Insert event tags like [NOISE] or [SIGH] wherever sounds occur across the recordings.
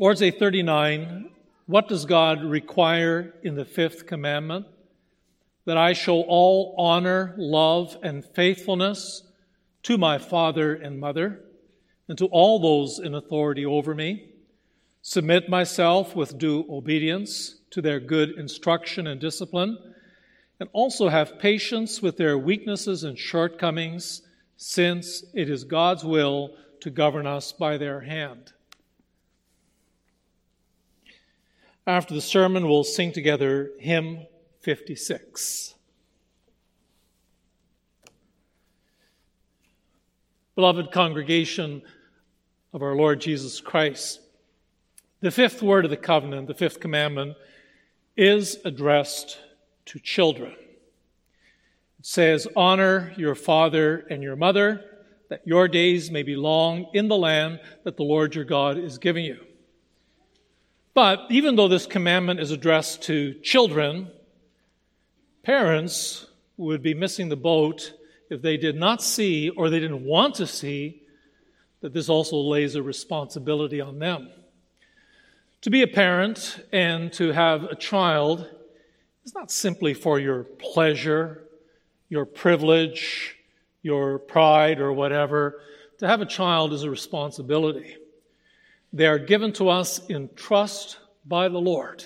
Lord's Day 39 What does God require in the fifth commandment? That I show all honor, love, and faithfulness to my father and mother, and to all those in authority over me, submit myself with due obedience to their good instruction and discipline, and also have patience with their weaknesses and shortcomings, since it is God's will to govern us by their hand. After the sermon, we'll sing together hymn 56. Beloved congregation of our Lord Jesus Christ, the fifth word of the covenant, the fifth commandment, is addressed to children. It says, Honor your father and your mother, that your days may be long in the land that the Lord your God is giving you. But even though this commandment is addressed to children, parents would be missing the boat if they did not see or they didn't want to see that this also lays a responsibility on them. To be a parent and to have a child is not simply for your pleasure, your privilege, your pride, or whatever. To have a child is a responsibility. They are given to us in trust by the Lord.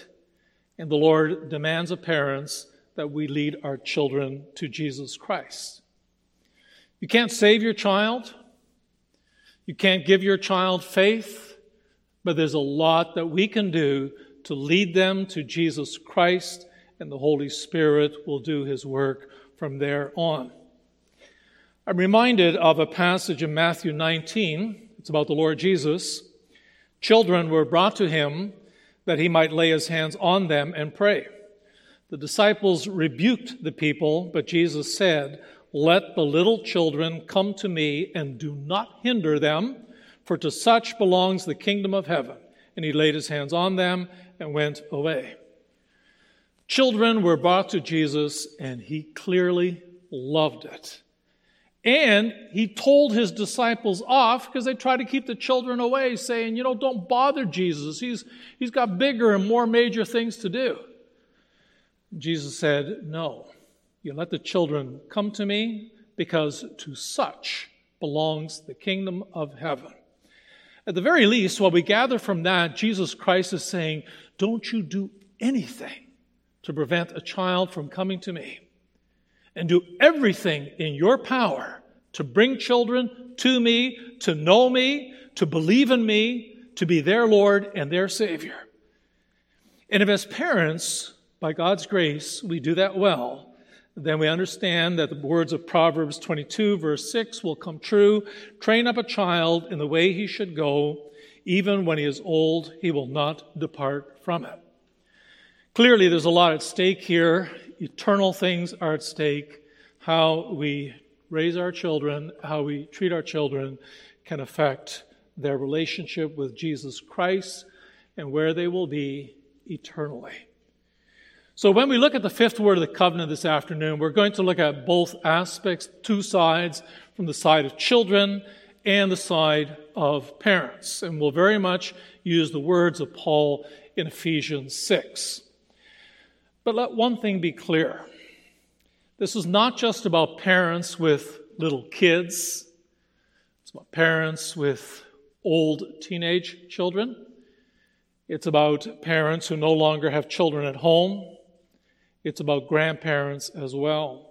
And the Lord demands of parents that we lead our children to Jesus Christ. You can't save your child. You can't give your child faith, but there's a lot that we can do to lead them to Jesus Christ, and the Holy Spirit will do his work from there on. I'm reminded of a passage in Matthew 19. It's about the Lord Jesus. Children were brought to him that he might lay his hands on them and pray. The disciples rebuked the people, but Jesus said, Let the little children come to me and do not hinder them, for to such belongs the kingdom of heaven. And he laid his hands on them and went away. Children were brought to Jesus, and he clearly loved it. And he told his disciples off because they tried to keep the children away, saying, you know, don't bother Jesus. He's, he's got bigger and more major things to do. Jesus said, no. You let the children come to me because to such belongs the kingdom of heaven. At the very least, what we gather from that, Jesus Christ is saying, don't you do anything to prevent a child from coming to me and do everything in your power to bring children to me, to know me, to believe in me, to be their Lord and their Savior. And if, as parents, by God's grace, we do that well, then we understand that the words of Proverbs 22, verse 6, will come true. Train up a child in the way he should go. Even when he is old, he will not depart from it. Clearly, there's a lot at stake here eternal things are at stake. How we raise our children, how we treat our children, can affect their relationship with Jesus Christ and where they will be eternally. So, when we look at the fifth word of the covenant this afternoon, we're going to look at both aspects, two sides, from the side of children and the side of parents. And we'll very much use the words of Paul in Ephesians 6. But let one thing be clear this is not just about parents with little kids, it's about parents with old teenage children. It's about parents who no longer have children at home. It's about grandparents as well.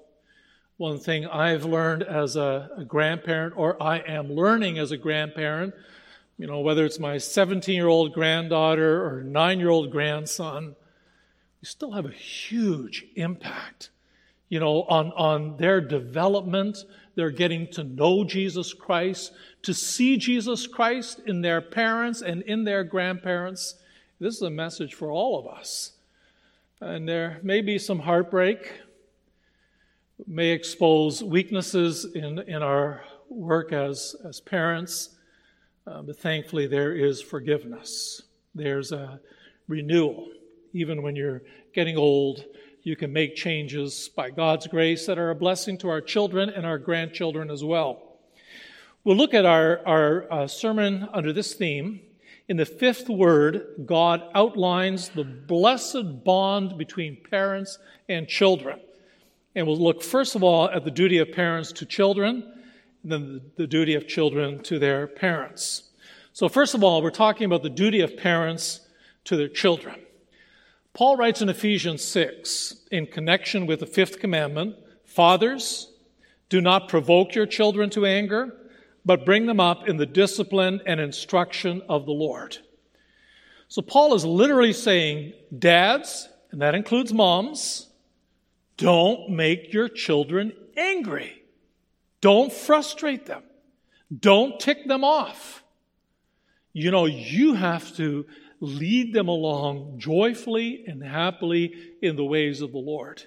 One thing I've learned as a, a grandparent, or I am learning as a grandparent, you know, whether it's my 17 year old granddaughter or 9 year old grandson, you still have a huge impact, you know, on, on their development. They're getting to know Jesus Christ, to see Jesus Christ in their parents and in their grandparents. This is a message for all of us. And there may be some heartbreak, may expose weaknesses in, in our work as, as parents, uh, but thankfully there is forgiveness. There's a renewal even when you're getting old, you can make changes by God's grace that are a blessing to our children and our grandchildren as well. We'll look at our, our uh, sermon under this theme In the fifth word, God outlines the blessed bond between parents and children. And we'll look first of all at the duty of parents to children, and then the duty of children to their parents. So, first of all, we're talking about the duty of parents to their children. Paul writes in Ephesians 6, in connection with the fifth commandment Fathers, do not provoke your children to anger, but bring them up in the discipline and instruction of the Lord. So, Paul is literally saying, Dads, and that includes moms, don't make your children angry. Don't frustrate them. Don't tick them off. You know, you have to lead them along joyfully and happily in the ways of the Lord.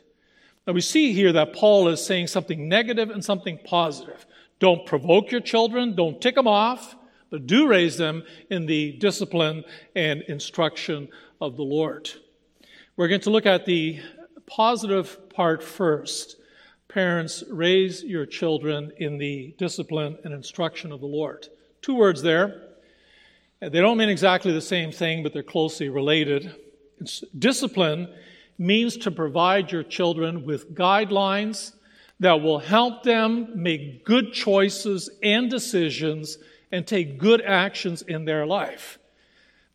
Now we see here that Paul is saying something negative and something positive. Don't provoke your children, don't tick them off, but do raise them in the discipline and instruction of the Lord. We're going to look at the positive part first. Parents, raise your children in the discipline and instruction of the Lord. Two words there they don't mean exactly the same thing, but they're closely related. It's, discipline means to provide your children with guidelines that will help them make good choices and decisions and take good actions in their life.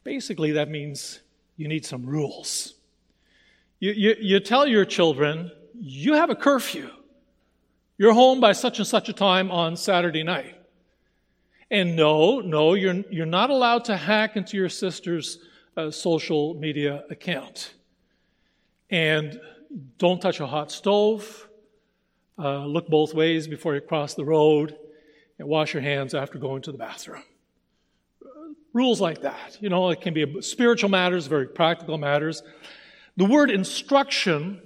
Basically, that means you need some rules. You, you, you tell your children, you have a curfew. You're home by such and such a time on Saturday night. And no, no, you're, you're not allowed to hack into your sister's uh, social media account. And don't touch a hot stove. Uh, look both ways before you cross the road. And wash your hands after going to the bathroom. Uh, rules like that. You know, it can be spiritual matters, very practical matters. The word instruction,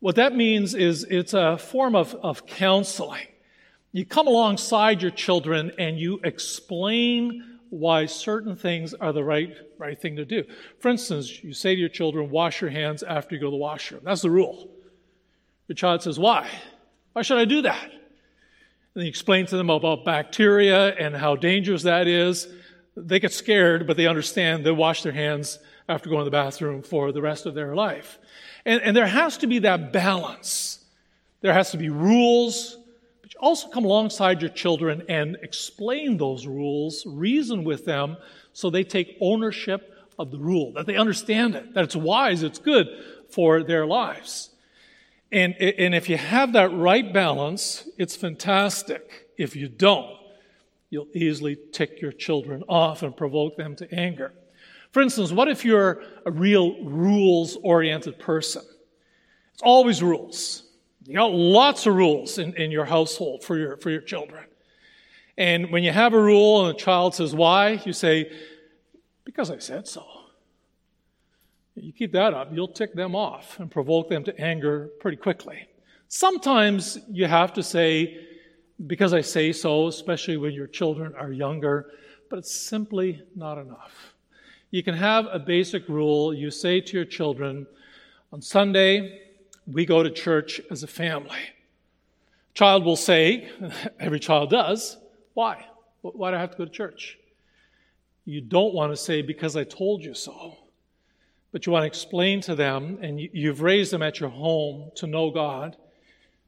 what that means is it's a form of, of counseling. You come alongside your children and you explain why certain things are the right, right thing to do. For instance, you say to your children, wash your hands after you go to the washroom. That's the rule. Your child says, why? Why should I do that? And you explain to them about bacteria and how dangerous that is. They get scared, but they understand they wash their hands after going to the bathroom for the rest of their life. And, and there has to be that balance. There has to be rules also come alongside your children and explain those rules, reason with them so they take ownership of the rule, that they understand it, that it's wise, it's good for their lives. And, and if you have that right balance, it's fantastic. If you don't, you'll easily tick your children off and provoke them to anger. For instance, what if you're a real rules oriented person? It's always rules. You got lots of rules in, in your household for your, for your children. And when you have a rule and a child says, why? You say, because I said so. You keep that up, you'll tick them off and provoke them to anger pretty quickly. Sometimes you have to say, because I say so, especially when your children are younger, but it's simply not enough. You can have a basic rule. You say to your children, on Sunday, we go to church as a family. Child will say, [LAUGHS] every child does, why? Why do I have to go to church? You don't want to say, because I told you so. But you want to explain to them, and you've raised them at your home to know God.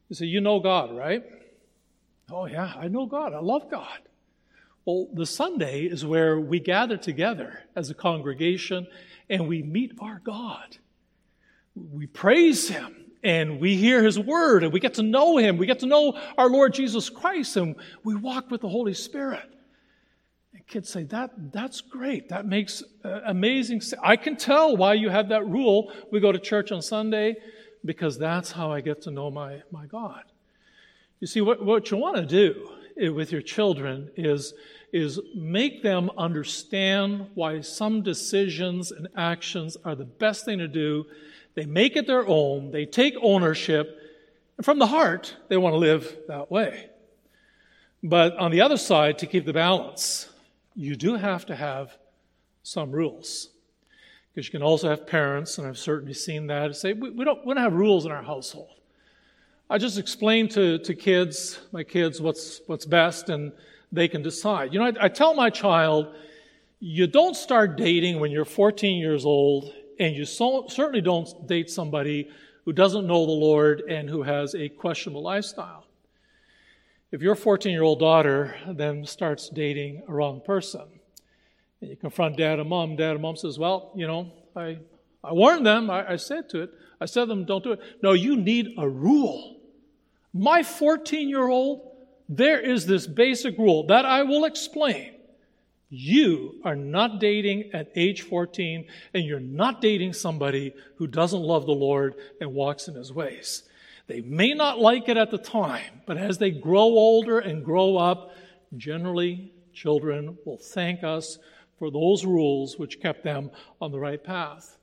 You say, You know God, right? Oh, yeah, I know God. I love God. Well, the Sunday is where we gather together as a congregation and we meet our God. We praise Him and we hear his word and we get to know him. We get to know our Lord Jesus Christ and we walk with the Holy Spirit. And kids say, that, that's great. That makes uh, amazing sense. I can tell why you have that rule. We go to church on Sunday because that's how I get to know my, my God. You see, what, what you want to do eh, with your children is, is make them understand why some decisions and actions are the best thing to do they make it their own, they take ownership, and from the heart, they want to live that way. But on the other side, to keep the balance, you do have to have some rules. Because you can also have parents, and I've certainly seen that, say, we, we, don't, we don't have rules in our household. I just explain to, to kids, my kids, what's, what's best, and they can decide. You know, I, I tell my child, You don't start dating when you're 14 years old, and you so, certainly don't date somebody who doesn't know the Lord and who has a questionable lifestyle. If your 14 year old daughter then starts dating a wrong person, and you confront dad and mom, dad and mom says, Well, you know, I, I warned them, I, I said to it, I said to them, don't do it. No, you need a rule. My 14 year old, there is this basic rule that I will explain. You are not dating at age 14, and you're not dating somebody who doesn't love the Lord and walks in his ways. They may not like it at the time, but as they grow older and grow up, generally children will thank us for those rules which kept them on the right path.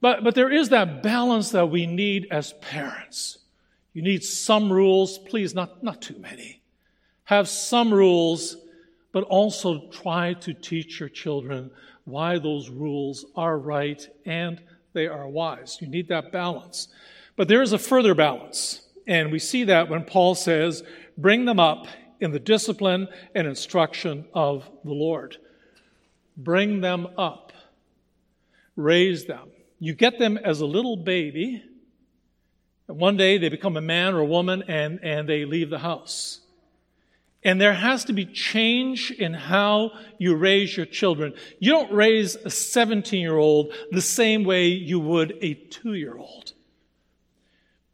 But, but there is that balance that we need as parents. You need some rules, please, not, not too many. Have some rules, but also try to teach your children why those rules are right and they are wise. You need that balance. But there is a further balance. And we see that when Paul says, bring them up in the discipline and instruction of the Lord. Bring them up. Raise them. You get them as a little baby, and one day they become a man or a woman and, and they leave the house. And there has to be change in how you raise your children. You don't raise a 17 year old the same way you would a two year old.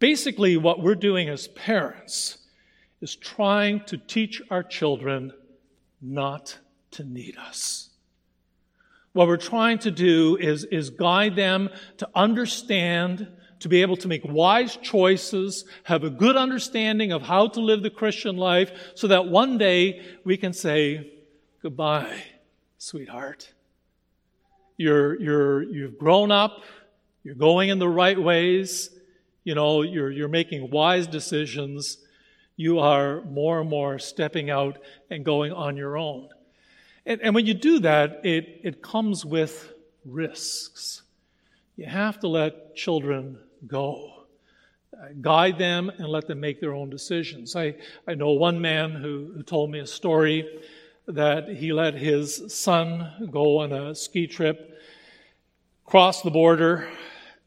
Basically, what we're doing as parents is trying to teach our children not to need us. What we're trying to do is, is guide them to understand, to be able to make wise choices, have a good understanding of how to live the Christian life, so that one day we can say, Goodbye, sweetheart. You're, you're, you've grown up, you're going in the right ways, you know, you're, you're making wise decisions. You are more and more stepping out and going on your own. And, and when you do that, it, it comes with risks. You have to let children go. Uh, guide them and let them make their own decisions. I, I know one man who, who told me a story that he let his son go on a ski trip, cross the border,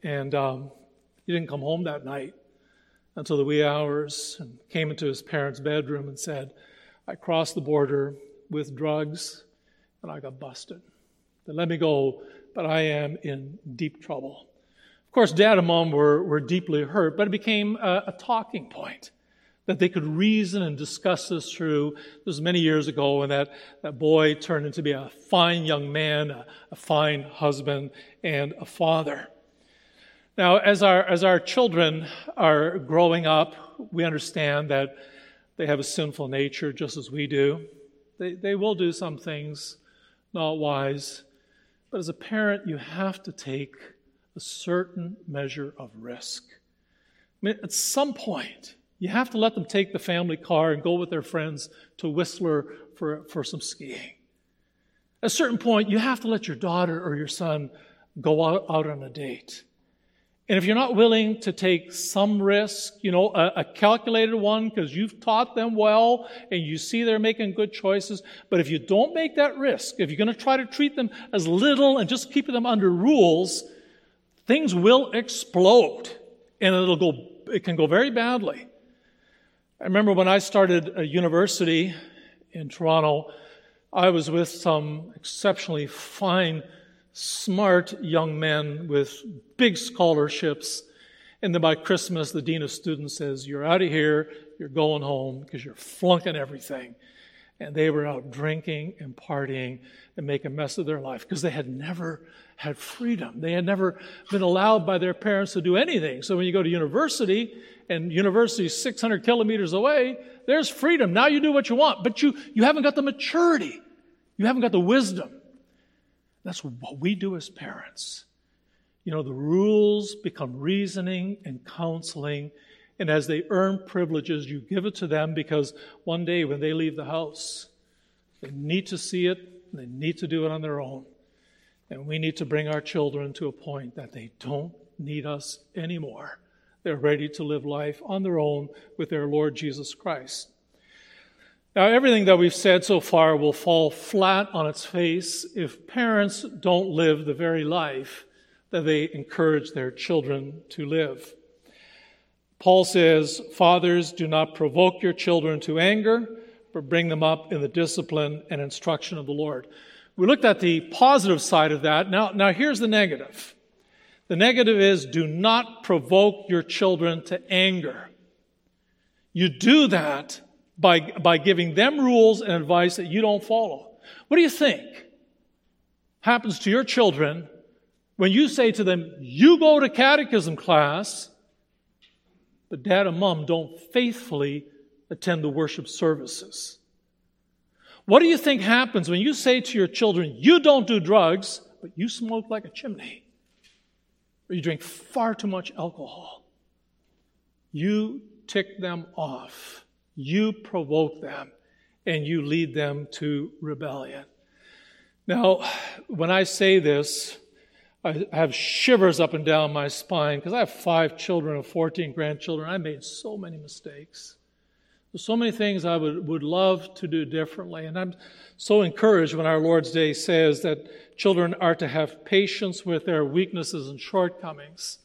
and um, he didn't come home that night until the wee hours and came into his parents' bedroom and said, I crossed the border with drugs and I got busted. They let me go, but I am in deep trouble. Of course, dad and mom were, were deeply hurt, but it became a, a talking point that they could reason and discuss this through. This was many years ago, and that, that boy turned into be a fine young man, a, a fine husband, and a father. Now, as our, as our children are growing up, we understand that they have a sinful nature just as we do. They, they will do some things not wise. But as a parent, you have to take a certain measure of risk. I mean, at some point, you have to let them take the family car and go with their friends to Whistler for, for some skiing. At a certain point, you have to let your daughter or your son go out, out on a date. And if you're not willing to take some risk, you know, a, a calculated one because you've taught them well and you see they're making good choices, but if you don't make that risk, if you're going to try to treat them as little and just keep them under rules, things will explode and it'll go, it can go very badly. I remember when I started a university in Toronto, I was with some exceptionally fine smart young men with big scholarships. And then by Christmas, the dean of students says, You're out of here, you're going home because you're flunking everything. And they were out drinking and partying and making a mess of their life because they had never had freedom. They had never been allowed by their parents to do anything. So when you go to university, and university is 600 kilometers away, there's freedom. Now you do what you want, but you, you haven't got the maturity. You haven't got the wisdom. That's what we do as parents. You know, the rules become reasoning and counseling. And as they earn privileges, you give it to them because one day when they leave the house, they need to see it, they need to do it on their own. And we need to bring our children to a point that they don't need us anymore. They're ready to live life on their own with their Lord Jesus Christ. Now, everything that we've said so far will fall flat on its face if parents don't live the very life that they encourage their children to live. Paul says, Fathers, do not provoke your children to anger, but bring them up in the discipline and instruction of the Lord. We looked at the positive side of that. Now, now here's the negative. The negative is do not provoke your children to anger. You do that by, by giving them rules and advice that you don't follow. What do you think happens to your children when you say to them, you go to catechism class, but dad and mom don't faithfully attend the worship services? What do you think happens when you say to your children, you don't do drugs, but you smoke like a chimney? Or you drink far too much alcohol? You tick them off. You provoke them and you lead them to rebellion. Now, when I say this, I have shivers up and down my spine because I have five children and 14 grandchildren. I made so many mistakes. There's so many things I would, would love to do differently. And I'm so encouraged when our Lord's Day says that children are to have patience with their weaknesses and shortcomings.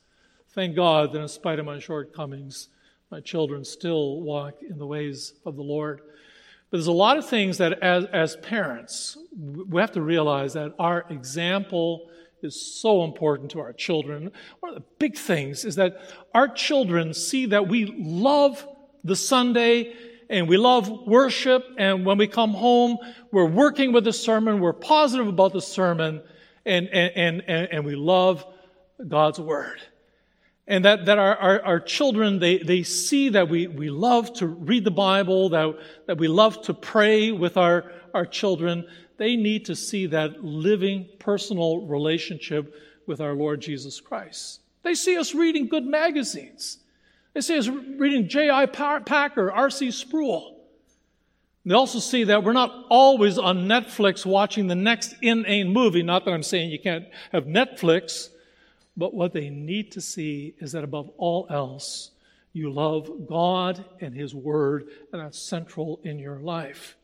Thank God that in spite of my shortcomings, my children still walk in the ways of the Lord. But there's a lot of things that, as, as parents, we have to realize that our example is so important to our children. One of the big things is that our children see that we love the Sunday and we love worship, and when we come home, we're working with the sermon, we're positive about the sermon, and, and, and, and we love God's Word. And that, that our, our, our, children, they, they see that we, we love to read the Bible, that, that we love to pray with our, our children. They need to see that living personal relationship with our Lord Jesus Christ. They see us reading good magazines. They see us reading J.I. Packer, R.C. Sproul. They also see that we're not always on Netflix watching the next inane movie. Not that I'm saying you can't have Netflix, but what they need to see is that above all else, you love God and His Word, and that's central in your life.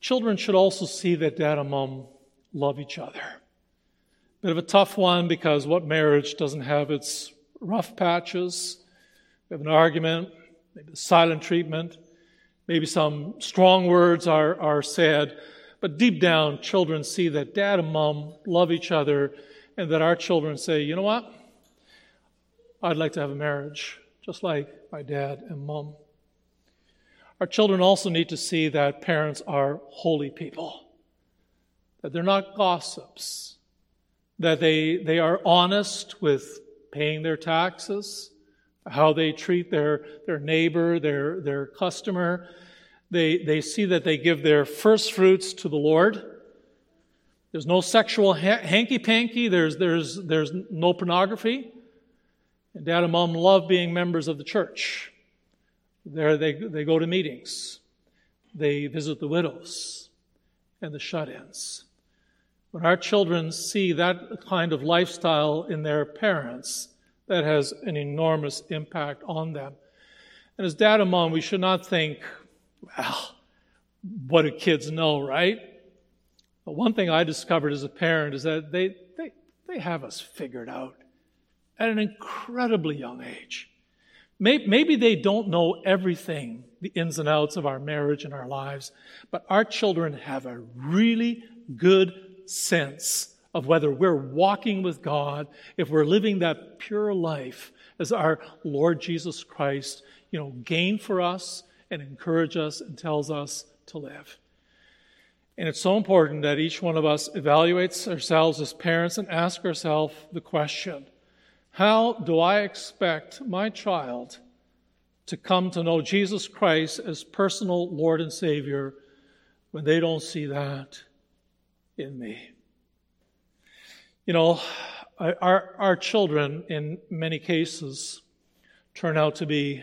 Children should also see that dad and mom love each other. Bit of a tough one because what marriage doesn't have its rough patches? We have an argument, maybe silent treatment, maybe some strong words are, are said, but deep down, children see that dad and mom love each other and that our children say, you know what? I'd like to have a marriage just like my dad and mom. Our children also need to see that parents are holy people, that they're not gossips, that they, they are honest with paying their taxes, how they treat their, their neighbor, their, their customer. They, they see that they give their first fruits to the Lord there's no sexual hanky panky. There's, there's, there's no pornography. And dad and mom love being members of the church. There they, they go to meetings. They visit the widows and the shut ins. When our children see that kind of lifestyle in their parents, that has an enormous impact on them. And as dad and mom, we should not think, well, what do kids know, right? But one thing I discovered as a parent is that they, they, they have us figured out at an incredibly young age. Maybe they don't know everything, the ins and outs of our marriage and our lives, but our children have a really good sense of whether we're walking with God, if we're living that pure life as our Lord Jesus Christ, you know, gain for us and encourage us and tells us to live. And it's so important that each one of us evaluates ourselves as parents and ask ourselves the question How do I expect my child to come to know Jesus Christ as personal Lord and Savior when they don't see that in me? You know, our, our children, in many cases, turn out to be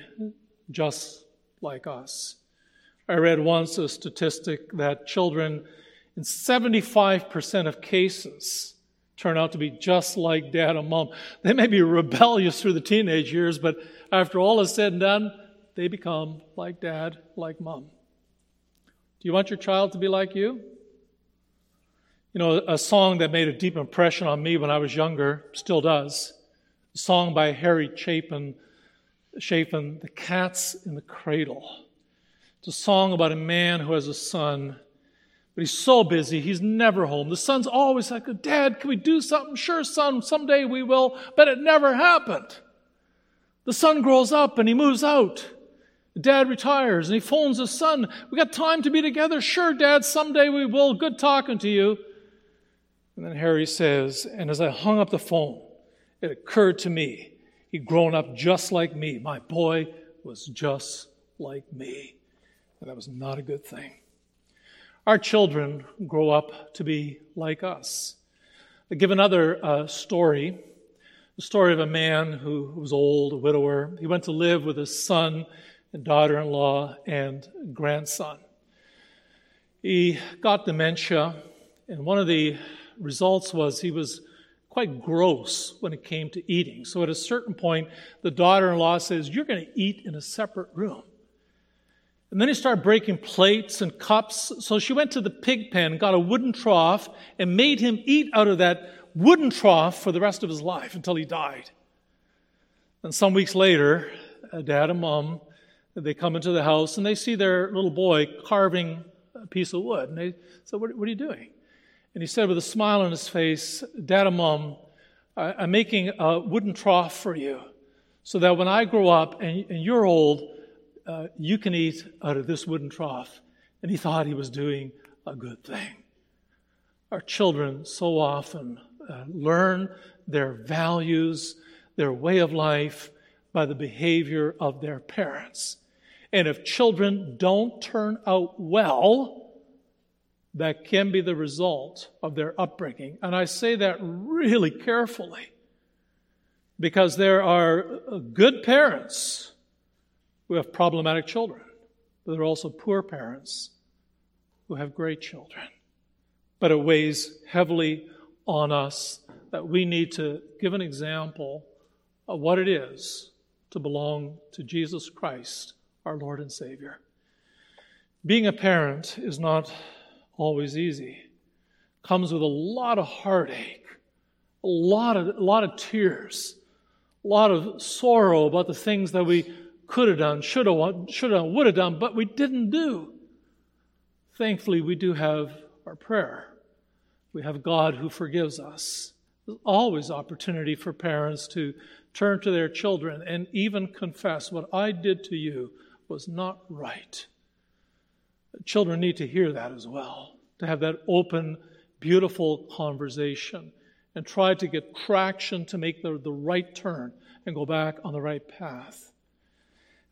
just like us. I read once a statistic that children in 75% of cases turn out to be just like dad and mom. They may be rebellious through the teenage years, but after all is said and done, they become like dad, like mom. Do you want your child to be like you? You know, a song that made a deep impression on me when I was younger still does. A song by Harry Chapin, Chapin, The Cat's in the Cradle. It's a song about a man who has a son, but he's so busy, he's never home. The son's always like, Dad, can we do something? Sure, son, someday we will, but it never happened. The son grows up and he moves out. Dad retires and he phones his son. We got time to be together? Sure, Dad, someday we will. Good talking to you. And then Harry says, And as I hung up the phone, it occurred to me he'd grown up just like me. My boy was just like me. And that was not a good thing. Our children grow up to be like us. I give another uh, story the story of a man who was old, a widower. He went to live with his son and daughter in law and grandson. He got dementia, and one of the results was he was quite gross when it came to eating. So at a certain point, the daughter in law says, You're going to eat in a separate room. And then he started breaking plates and cups. So she went to the pig pen, got a wooden trough, and made him eat out of that wooden trough for the rest of his life until he died. And some weeks later, dad and mom, they come into the house and they see their little boy carving a piece of wood. And they said, What, what are you doing? And he said with a smile on his face, Dad and Mom, I'm making a wooden trough for you so that when I grow up and, and you're old, uh, you can eat out of this wooden trough. And he thought he was doing a good thing. Our children so often uh, learn their values, their way of life by the behavior of their parents. And if children don't turn out well, that can be the result of their upbringing. And I say that really carefully because there are good parents who have problematic children, but there are also poor parents who have great children. But it weighs heavily on us that we need to give an example of what it is to belong to Jesus Christ, our Lord and Savior. Being a parent is not always easy. Comes with a lot of heartache, a lot of, a lot of tears, a lot of sorrow about the things that we could have done, should have, should have, would have done, but we didn't do. Thankfully, we do have our prayer. We have God who forgives us. There's always opportunity for parents to turn to their children and even confess what I did to you was not right. Children need to hear that as well, to have that open, beautiful conversation and try to get traction to make the, the right turn and go back on the right path.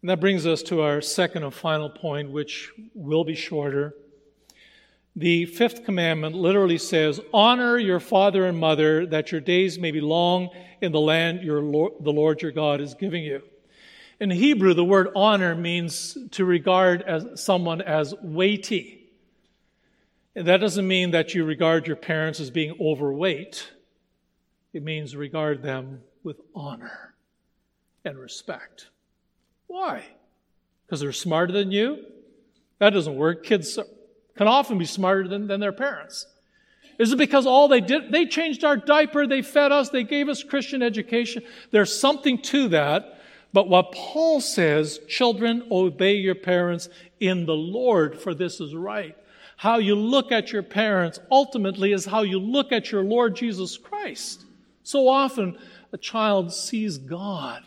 And that brings us to our second and final point, which will be shorter. The fifth commandment literally says, Honor your father and mother, that your days may be long in the land Lord, the Lord your God is giving you. In Hebrew, the word honor means to regard as someone as weighty. And that doesn't mean that you regard your parents as being overweight. It means regard them with honor and respect. Why? Because they're smarter than you? That doesn't work. Kids can often be smarter than, than their parents. Is it because all they did, they changed our diaper, they fed us, they gave us Christian education? There's something to that. But what Paul says, children, obey your parents in the Lord, for this is right. How you look at your parents ultimately is how you look at your Lord Jesus Christ. So often, a child sees God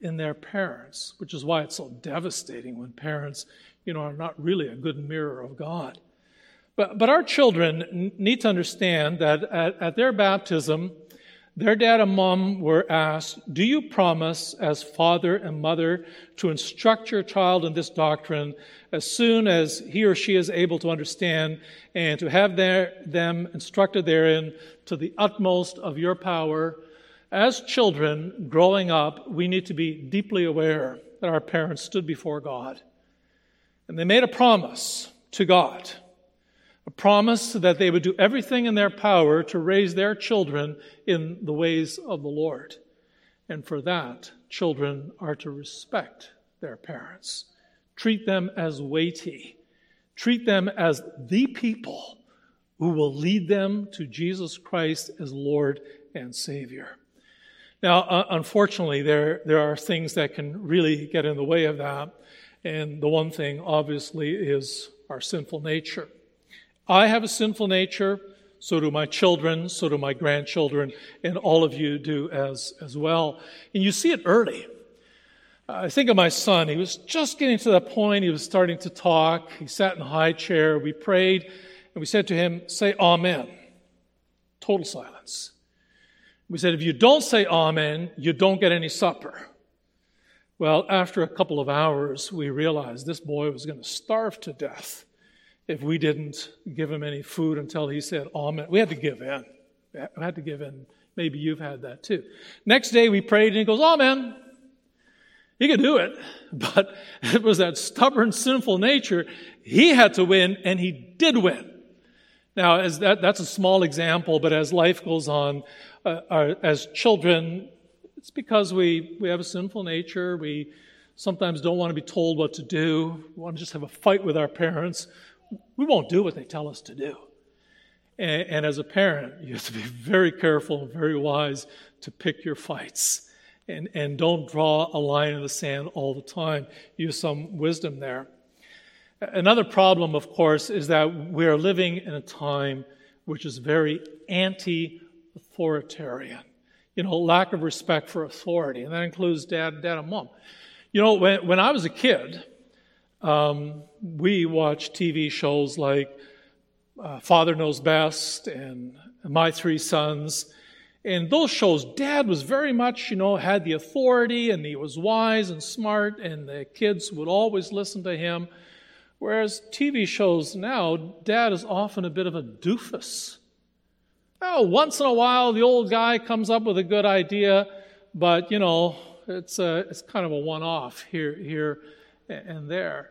in their parents, which is why it's so devastating when parents, you know, are not really a good mirror of God. But, but our children need to understand that at, at their baptism, their dad and mom were asked, Do you promise as father and mother to instruct your child in this doctrine as soon as he or she is able to understand and to have their, them instructed therein to the utmost of your power? As children growing up, we need to be deeply aware that our parents stood before God. And they made a promise to God a promise that they would do everything in their power to raise their children in the ways of the Lord. And for that, children are to respect their parents, treat them as weighty, Treat them as the people who will lead them to Jesus Christ as Lord and Savior. Now, uh, unfortunately, there, there are things that can really get in the way of that. And the one thing, obviously, is our sinful nature. I have a sinful nature, so do my children, so do my grandchildren, and all of you do as, as well. And you see it early. I think of my son. He was just getting to that point. He was starting to talk. He sat in a high chair. We prayed, and we said to him, Say Amen. Total silence. We said, If you don't say Amen, you don't get any supper. Well, after a couple of hours, we realized this boy was going to starve to death if we didn't give him any food until he said Amen. We had to give in. We had to give in. Maybe you've had that too. Next day, we prayed, and he goes, Amen. He could do it, [LAUGHS] but it was that stubborn, sinful nature. He had to win, and he did win. Now, as that, that's a small example, but as life goes on, uh, our, as children, it's because we, we have a sinful nature. We sometimes don't want to be told what to do. We want to just have a fight with our parents. We won't do what they tell us to do. And, and as a parent, you have to be very careful and very wise to pick your fights and, and don't draw a line in the sand all the time. Use some wisdom there. Another problem, of course, is that we are living in a time which is very anti authoritarian. You know, lack of respect for authority, and that includes dad, dad, and mom. You know, when, when I was a kid, um, we watched TV shows like uh, Father Knows Best and My Three Sons in those shows, dad was very much, you know, had the authority and he was wise and smart, and the kids would always listen to him. Whereas TV shows now, dad is often a bit of a doofus. Oh, once in a while, the old guy comes up with a good idea, but, you know, it's, a, it's kind of a one off here, here and there.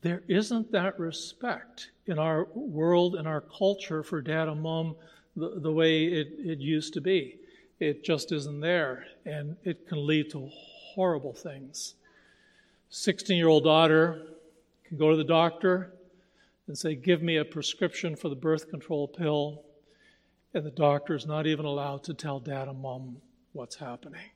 There isn't that respect in our world, in our culture for dad and mom the, the way it, it used to be. It just isn't there, and it can lead to horrible things. 16 year old daughter go to the doctor and say, Give me a prescription for the birth control pill. And the doctor is not even allowed to tell dad and mom what's happening.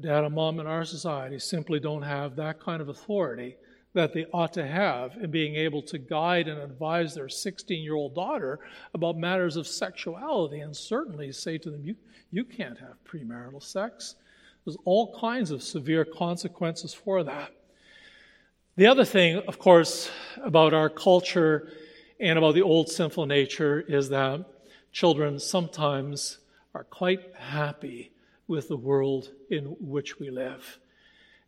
Dad and mom in our society simply don't have that kind of authority that they ought to have in being able to guide and advise their 16 year old daughter about matters of sexuality and certainly say to them, you, you can't have premarital sex. There's all kinds of severe consequences for that. The other thing, of course, about our culture and about the old sinful nature is that children sometimes are quite happy with the world in which we live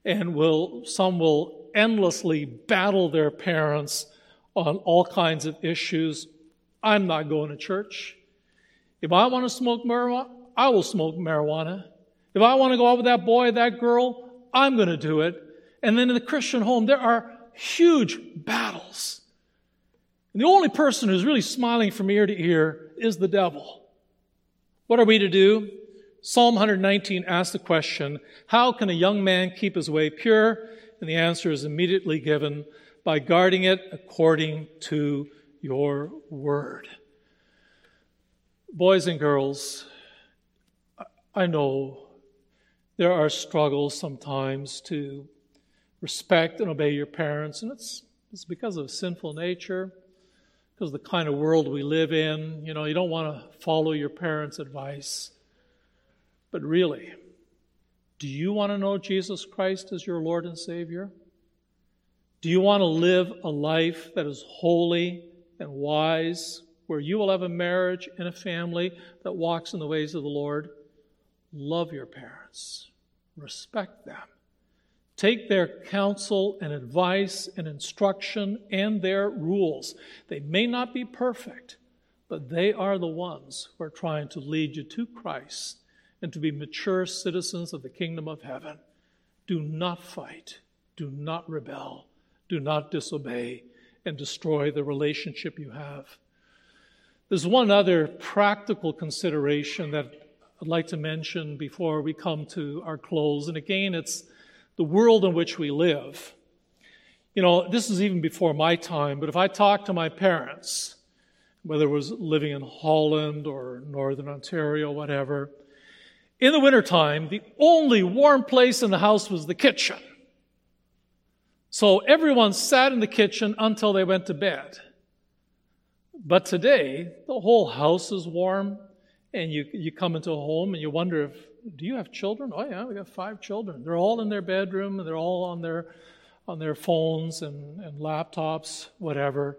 and will some will endlessly battle their parents on all kinds of issues. I'm not going to church. If I want to smoke marijuana, I will smoke marijuana. If I want to go out with that boy, that girl, I'm going to do it. And then in the Christian home, there are huge battles. And the only person who's really smiling from ear to ear is the devil. What are we to do? Psalm 119 asks the question, How can a young man keep his way pure? And the answer is immediately given by guarding it according to your word. Boys and girls, I know there are struggles sometimes to respect and obey your parents, and it's, it's because of a sinful nature, because of the kind of world we live in. You know, you don't want to follow your parents' advice. But really, do you want to know Jesus Christ as your Lord and Savior? Do you want to live a life that is holy and wise, where you will have a marriage and a family that walks in the ways of the Lord? Love your parents, respect them. Take their counsel and advice and instruction and their rules. They may not be perfect, but they are the ones who are trying to lead you to Christ and to be mature citizens of the kingdom of heaven. Do not fight, do not rebel, do not disobey, and destroy the relationship you have. There's one other practical consideration that I'd like to mention before we come to our close. And again, it's the world in which we live. You know, this is even before my time, but if I talk to my parents, whether it was living in Holland or Northern Ontario, whatever, in the wintertime, the only warm place in the house was the kitchen. So everyone sat in the kitchen until they went to bed. But today, the whole house is warm, and you, you come into a home and you wonder if, do you have children? Oh, yeah, we got five children. They're all in their bedroom, and they're all on their, on their phones and, and laptops, whatever.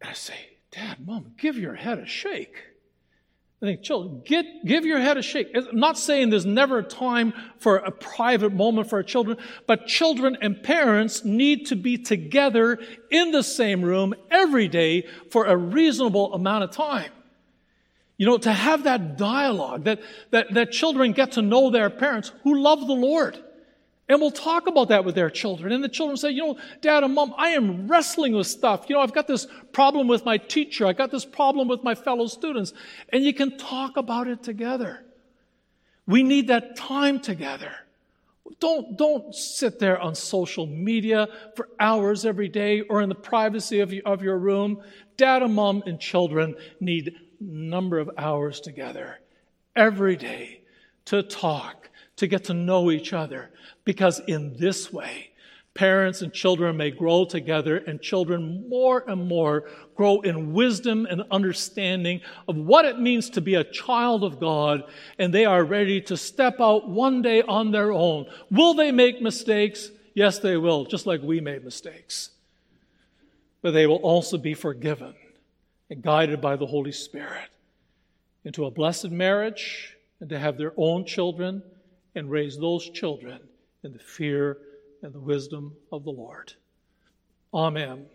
And I say, Dad, Mom, give your head a shake. I think, children, get, give your head a shake. I'm not saying there's never a time for a private moment for our children, but children and parents need to be together in the same room every day for a reasonable amount of time. You know, to have that dialogue, that, that, that children get to know their parents who love the Lord. And we'll talk about that with their children. And the children say, you know, dad and mom, I am wrestling with stuff. You know, I've got this problem with my teacher. I got this problem with my fellow students. And you can talk about it together. We need that time together. Don't, don't sit there on social media for hours every day or in the privacy of, your, of your room. Dad and mom and children need number of hours together every day to talk, to get to know each other, because in this way, parents and children may grow together, and children more and more grow in wisdom and understanding of what it means to be a child of God, and they are ready to step out one day on their own. Will they make mistakes? Yes, they will, just like we made mistakes. But they will also be forgiven and guided by the Holy Spirit into a blessed marriage and to have their own children and raise those children in the fear and the wisdom of the Lord. Amen.